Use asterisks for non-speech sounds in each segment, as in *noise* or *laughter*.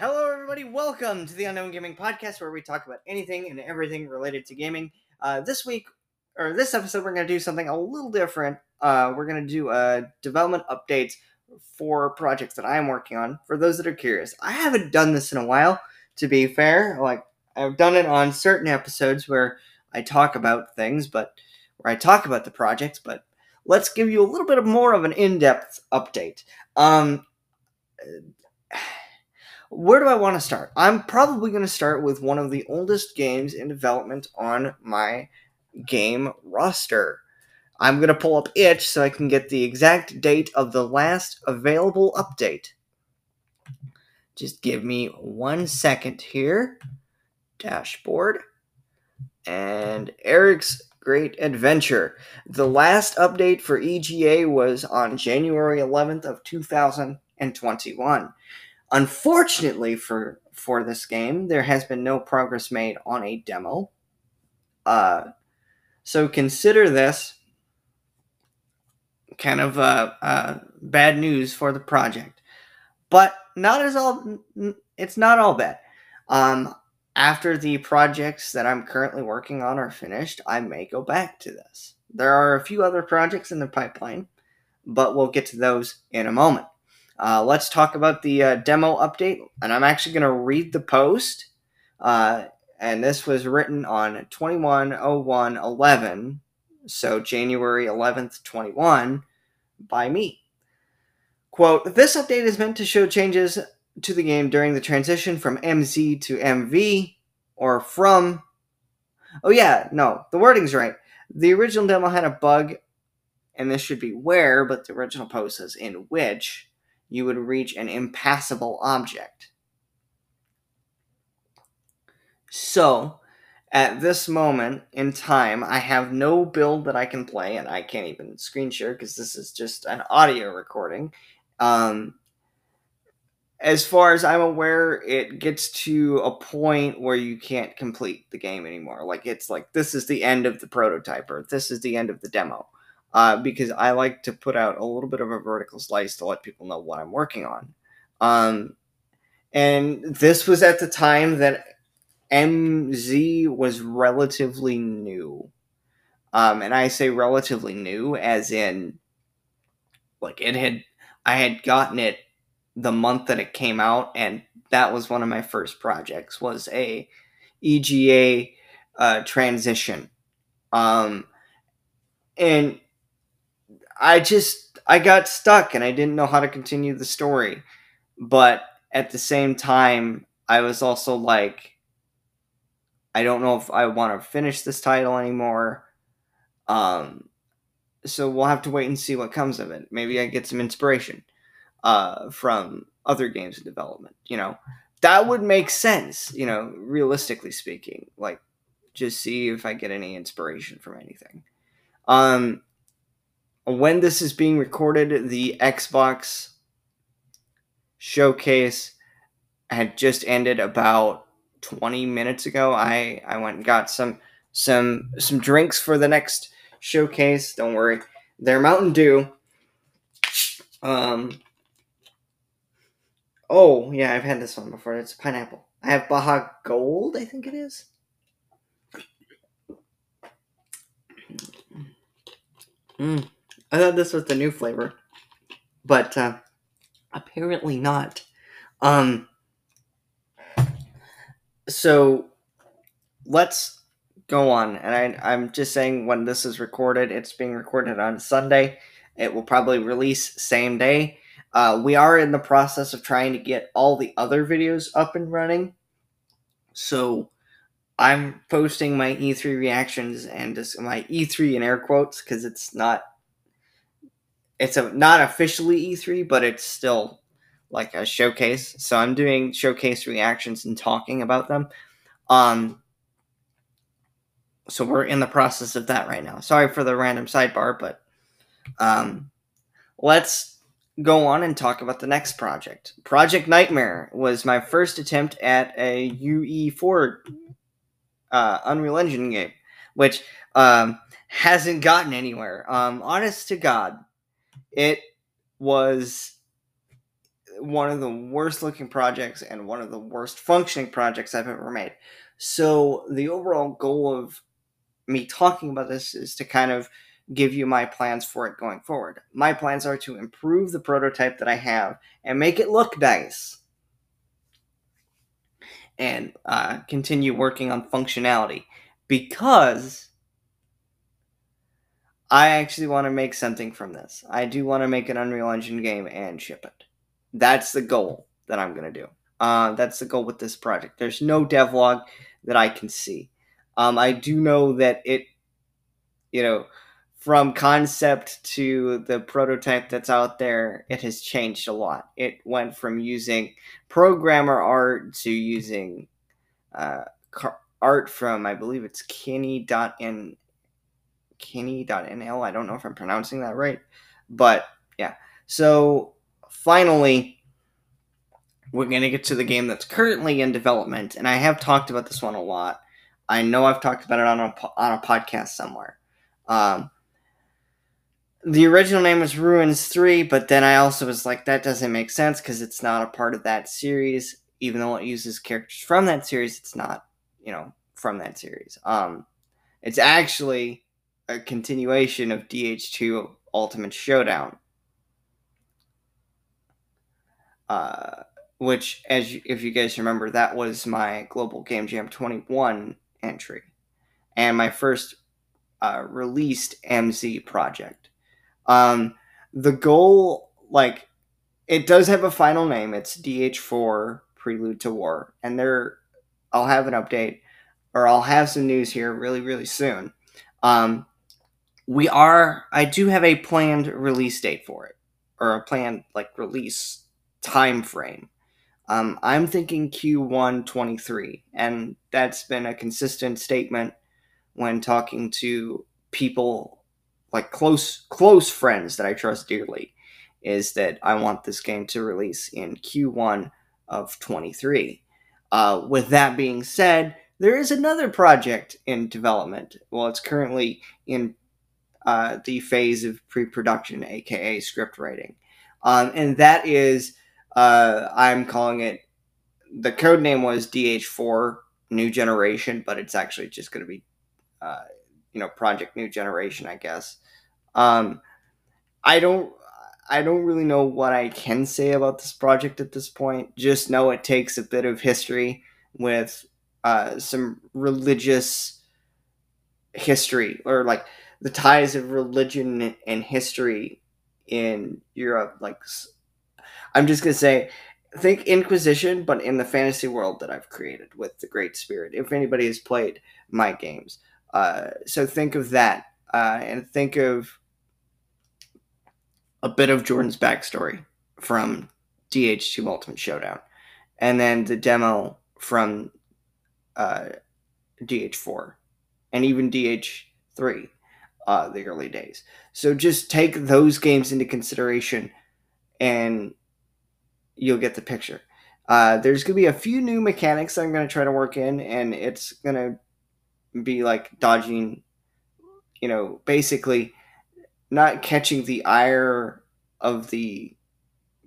Hello, everybody. Welcome to the Unknown Gaming Podcast, where we talk about anything and everything related to gaming. Uh, this week, or this episode, we're going to do something a little different. Uh, we're going to do a development updates for projects that I'm working on. For those that are curious, I haven't done this in a while. To be fair, like I've done it on certain episodes where I talk about things, but where I talk about the projects. But let's give you a little bit more of an in-depth update. Um, where do I want to start? I'm probably going to start with one of the oldest games in development on my game roster. I'm going to pull up itch so I can get the exact date of the last available update. Just give me one second here. Dashboard. And Eric's Great Adventure. The last update for EGA was on January 11th of 2021. Unfortunately for for this game, there has been no progress made on a demo. Uh, so consider this kind of uh, uh, bad news for the project, but not as all. It's not all bad. Um, after the projects that I'm currently working on are finished, I may go back to this. There are a few other projects in the pipeline, but we'll get to those in a moment. Uh, let's talk about the uh, demo update, and I'm actually going to read the post. Uh, and this was written on 210111, so January 11th, 21, by me. Quote This update is meant to show changes to the game during the transition from MZ to MV, or from. Oh, yeah, no, the wording's right. The original demo had a bug, and this should be where, but the original post says in which you would reach an impassable object. So, at this moment in time, I have no build that I can play, and I can't even screen share because this is just an audio recording. Um, as far as I'm aware, it gets to a point where you can't complete the game anymore. Like, it's like, this is the end of the prototype, or this is the end of the demo uh, because I like to put out a little bit of a vertical slice to let people know what I'm working on. Um, and this was at the time that MZ was relatively new. Um, and I say relatively new as in, like, it had, I had gotten it the month that it came out, and that was one of my first projects, was a EGA uh, transition. Um, and I just I got stuck and I didn't know how to continue the story. But at the same time, I was also like I don't know if I want to finish this title anymore. Um so we'll have to wait and see what comes of it. Maybe I get some inspiration uh from other games in development, you know. That would make sense, you know, realistically speaking. Like just see if I get any inspiration from anything. Um when this is being recorded, the Xbox showcase had just ended about 20 minutes ago. I I went and got some some some drinks for the next showcase. Don't worry. They're Mountain Dew. Um Oh, yeah, I've had this one before. It's pineapple. I have Baja Gold, I think it is. Mm. I thought this was the new flavor, but uh, apparently not. Um, so let's go on. And I, I'm just saying when this is recorded, it's being recorded on Sunday. It will probably release same day. Uh, we are in the process of trying to get all the other videos up and running. So I'm posting my E3 reactions and just my E3 in air quotes because it's not it's a not officially E3, but it's still like a showcase. So I'm doing showcase reactions and talking about them. Um, so we're in the process of that right now. Sorry for the random sidebar, but um, let's go on and talk about the next project. Project Nightmare was my first attempt at a UE4 uh, Unreal Engine game, which um, hasn't gotten anywhere. Um, honest to God, it was one of the worst looking projects and one of the worst functioning projects I've ever made. So the overall goal of me talking about this is to kind of give you my plans for it going forward. My plans are to improve the prototype that I have and make it look nice. And uh, continue working on functionality because I actually want to make something from this. I do want to make an Unreal Engine game and ship it. That's the goal that I'm going to do. Uh, that's the goal with this project. There's no devlog that I can see. Um, I do know that it, you know, from concept to the prototype that's out there, it has changed a lot. It went from using programmer art to using uh, art from, I believe it's Kenney.n Kenney.nl. I don't know if I'm pronouncing that right, but yeah. So finally, we're going to get to the game that's currently in development, and I have talked about this one a lot. I know I've talked about it on a, on a podcast somewhere. Um, the original name was Ruins 3, but then I also was like, that doesn't make sense because it's not a part of that series. Even though it uses characters from that series, it's not, you know, from that series. Um, it's actually a continuation of DH2 Ultimate Showdown. Uh, which, as you, if you guys remember, that was my Global Game Jam 21 entry, and my first uh, released MZ project. Um, the goal, like, it does have a final name. It's DH4 Prelude to War, and there, I'll have an update, or I'll have some news here really, really soon. Um, we are i do have a planned release date for it or a planned like release time frame um, i'm thinking q1 23 and that's been a consistent statement when talking to people like close close friends that i trust dearly is that i want this game to release in q1 of 23 uh, with that being said there is another project in development. Well it's currently in uh, the phase of pre-production, aka script writing, um, and that is uh, I'm calling it. The code name was DH4 New Generation, but it's actually just going to be, uh, you know, Project New Generation, I guess. Um, I don't. I don't really know what I can say about this project at this point. Just know it takes a bit of history with uh, some religious history or like the ties of religion and history in Europe. Like, I'm just gonna say, think Inquisition, but in the fantasy world that I've created with the Great Spirit. If anybody has played my games, uh, so think of that, uh, and think of a bit of Jordan's backstory from DH2 Ultimate Showdown, and then the demo from uh, DH4, and even DH3 uh, the early days. So just take those games into consideration and you'll get the picture. Uh, there's going to be a few new mechanics I'm going to try to work in, and it's going to be like dodging, you know, basically not catching the ire of the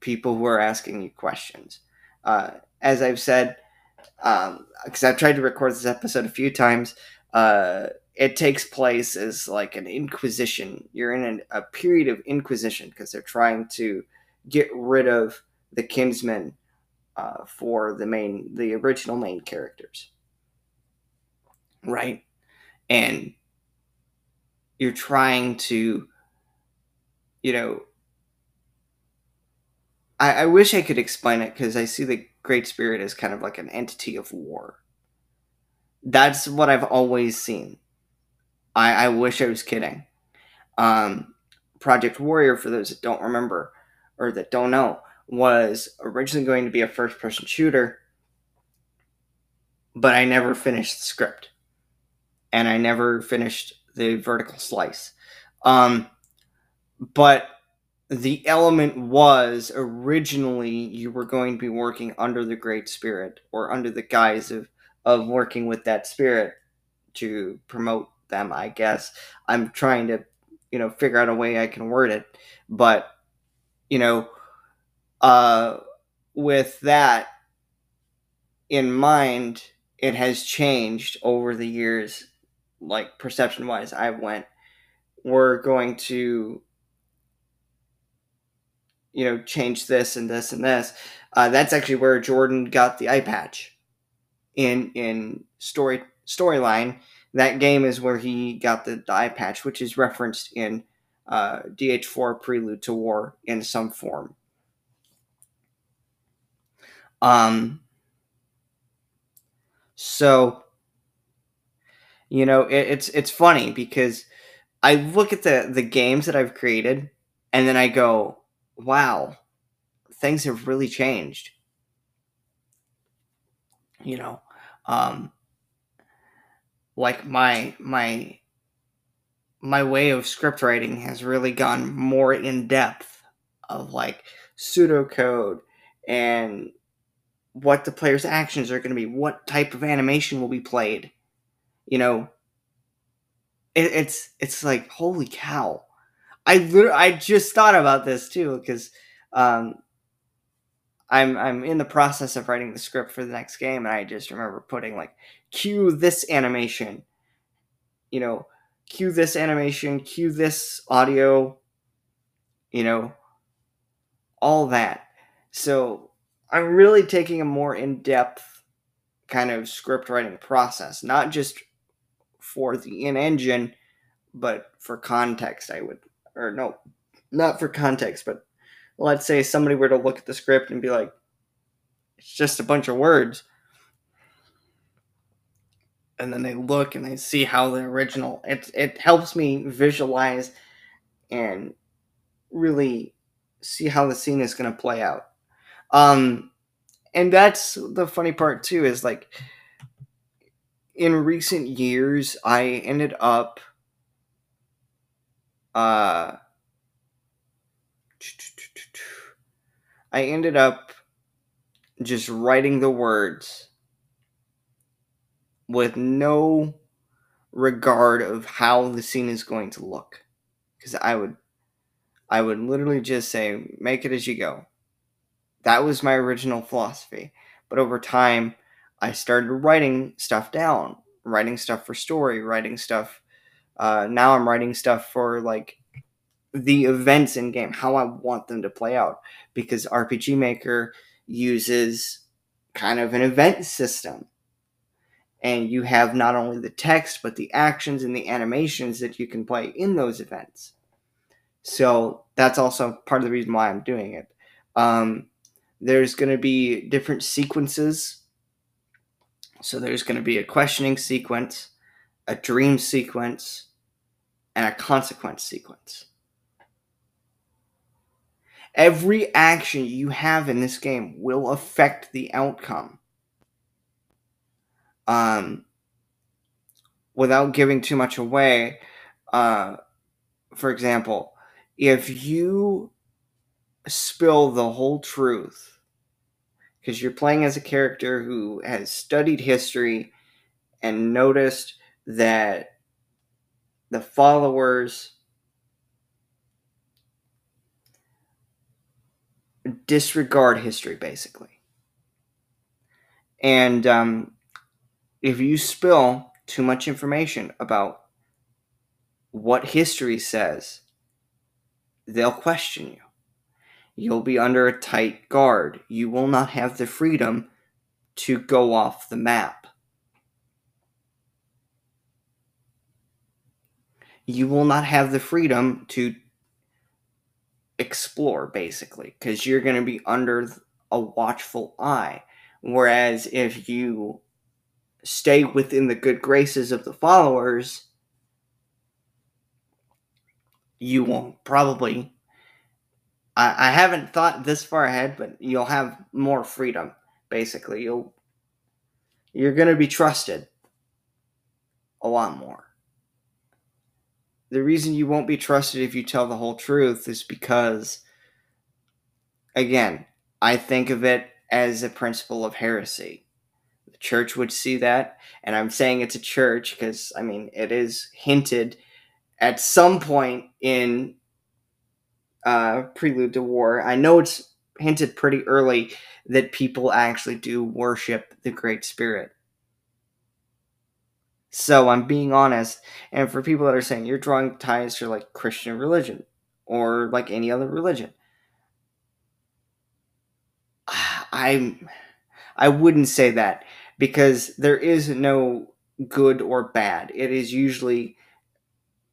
people who are asking you questions. Uh, as I've said, because um, I've tried to record this episode a few times, uh, it takes place as like an inquisition. You're in an, a period of inquisition because they're trying to get rid of the kinsmen uh, for the main, the original main characters, right? And you're trying to, you know, I, I wish I could explain it because I see the Great Spirit as kind of like an entity of war. That's what I've always seen I, I wish I was kidding. Um, Project Warrior, for those that don't remember or that don't know, was originally going to be a first person shooter, but I never finished the script. And I never finished the vertical slice. Um, but the element was originally you were going to be working under the Great Spirit or under the guise of, of working with that spirit to promote them, I guess. I'm trying to, you know, figure out a way I can word it. But, you know, uh, with that in mind, it has changed over the years, like perception wise. I went, we're going to, you know, change this and this and this. Uh, that's actually where Jordan got the eye patch in in story storyline. That game is where he got the, the eye patch, which is referenced in uh, DH4 Prelude to War in some form. Um, so, you know, it, it's it's funny because I look at the the games that I've created, and then I go, "Wow, things have really changed." You know, um, like my my my way of script writing has really gone more in depth of like pseudocode and what the player's actions are going to be, what type of animation will be played. You know, it, it's it's like holy cow. I literally, I just thought about this too because um, I'm I'm in the process of writing the script for the next game, and I just remember putting like cue this animation, you know, cue this animation, cue this audio, you know, all that. So I'm really taking a more in depth kind of script writing process, not just for the in engine, but for context. I would, or no, not for context, but let's say somebody were to look at the script and be like, it's just a bunch of words. And then they look and they see how the original it it helps me visualize and really see how the scene is going to play out. Um, and that's the funny part too is like in recent years I ended up uh I ended up just writing the words with no regard of how the scene is going to look because I would I would literally just say make it as you go that was my original philosophy. But over time, I started writing stuff down, writing stuff for story, writing stuff. Uh, now I'm writing stuff for like the events in game, how I want them to play out, because RPG Maker uses kind of an event system. And you have not only the text, but the actions and the animations that you can play in those events. So that's also part of the reason why I'm doing it. Um, there's going to be different sequences. So there's going to be a questioning sequence, a dream sequence, and a consequence sequence. Every action you have in this game will affect the outcome. Um, without giving too much away, uh, for example, if you spill the whole truth because you're playing as a character who has studied history and noticed that the followers disregard history basically and um, if you spill too much information about what history says they'll question you You'll be under a tight guard. You will not have the freedom to go off the map. You will not have the freedom to explore, basically, because you're going to be under a watchful eye. Whereas if you stay within the good graces of the followers, you won't probably I, I haven't thought this far ahead, but you'll have more freedom. Basically, you'll you're gonna be trusted a lot more. The reason you won't be trusted if you tell the whole truth is because, again, I think of it as a principle of heresy. The church would see that, and I'm saying it's a church because, I mean, it is hinted at some point in uh, Prelude to War. I know it's hinted pretty early that people actually do worship the Great Spirit. So I'm being honest, and for people that are saying you're drawing ties to like Christian religion or like any other religion, *sighs* I'm I wouldn't say that because there is no good or bad. It is usually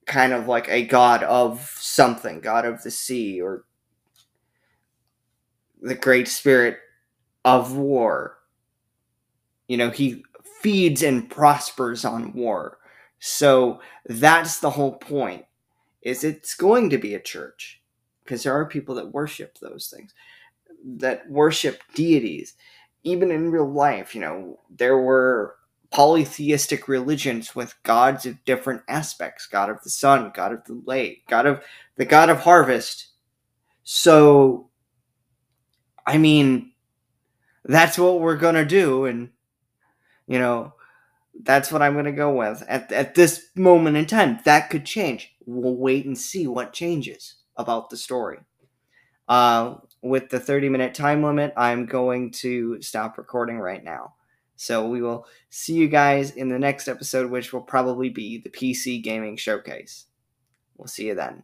kind of like a god of something, god of the sea or the great spirit of war. You know, he feeds and prospers on war. So that's the whole point. Is it's going to be a church because there are people that worship those things, that worship deities. Even in real life, you know, there were polytheistic religions with gods of different aspects god of the sun god of the lake god of the god of harvest so i mean that's what we're gonna do and you know that's what i'm gonna go with at, at this moment in time that could change we'll wait and see what changes about the story uh, with the 30 minute time limit i'm going to stop recording right now so we will see you guys in the next episode, which will probably be the PC Gaming Showcase. We'll see you then.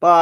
Bye.